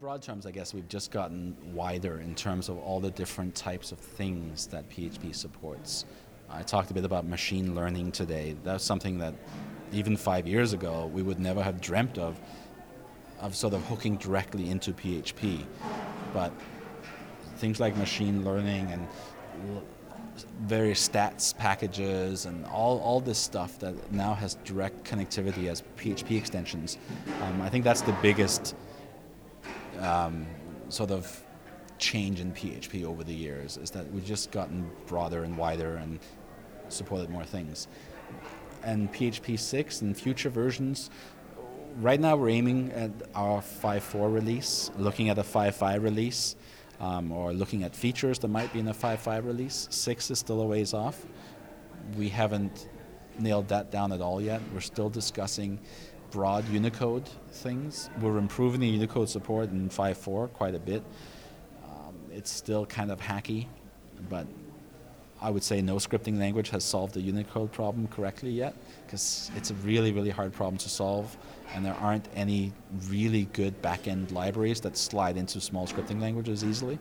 broad terms, I guess we've just gotten wider in terms of all the different types of things that PHP supports. I talked a bit about machine learning today. That's something that even five years ago we would never have dreamt of, of sort of hooking directly into PHP. But things like machine learning and various stats packages and all, all this stuff that now has direct connectivity as PHP extensions. Um, I think that's the biggest um, sort of change in PHP over the years is that we've just gotten broader and wider and supported more things. And PHP 6 and future versions, right now we're aiming at our 5.4 release, looking at a 5.5 release, um, or looking at features that might be in a 5.5 release. 6 is still a ways off. We haven't nailed that down at all yet. We're still discussing broad Unicode things. We're improving the Unicode support in 5.4 quite a bit. Um, it's still kind of hacky, but I would say no scripting language has solved the Unicode problem correctly yet because it's a really, really hard problem to solve, and there aren't any really good back-end libraries that slide into small scripting languages easily.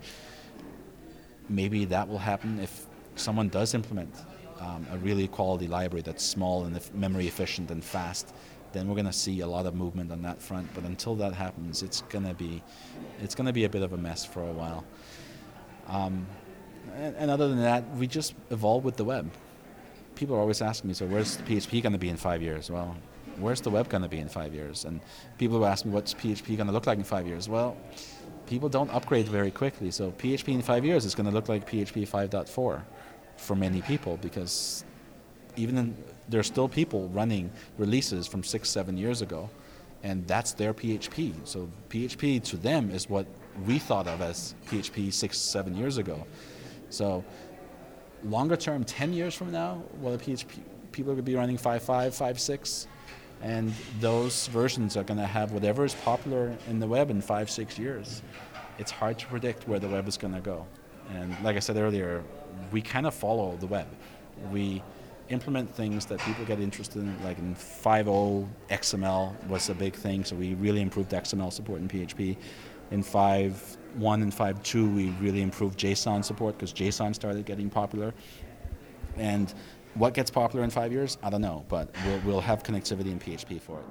Maybe that will happen if someone does implement um, a really quality library that's small and memory efficient and fast then we're going to see a lot of movement on that front. But until that happens, it's going to be it's going to be a bit of a mess for a while. Um, and, and, other than that, we just evolve with the web. People are always asking me, so where's PHP going to be in five years? Well, where's the web going to be in five years? And people who ask me, what's PHP going to look like in five years? Well, people don't upgrade very quickly. So PHP in five years is going to look like PHP 5.4 for many people because even in, there are still people running releases from six, seven years ago, and that's their PHP. So PHP to them is what we thought of as PHP six, seven years ago. So longer term, 10 years from now, well, the PHP people are going to be running 5.5, 5.6, and those versions are going to have whatever is popular in the web in five, six years. It's hard to predict where the web is going to go. And like I said earlier, we kind of follow the web. We implement things that people get interested in, like in 5.0 XML was a big thing, so we really improved XML support in PHP. In 5.1 and 5.2, we really improved JSON support because JSON started getting popular. And what gets popular in five years? I don't know, but we'll, we'll have connectivity in PHP for it.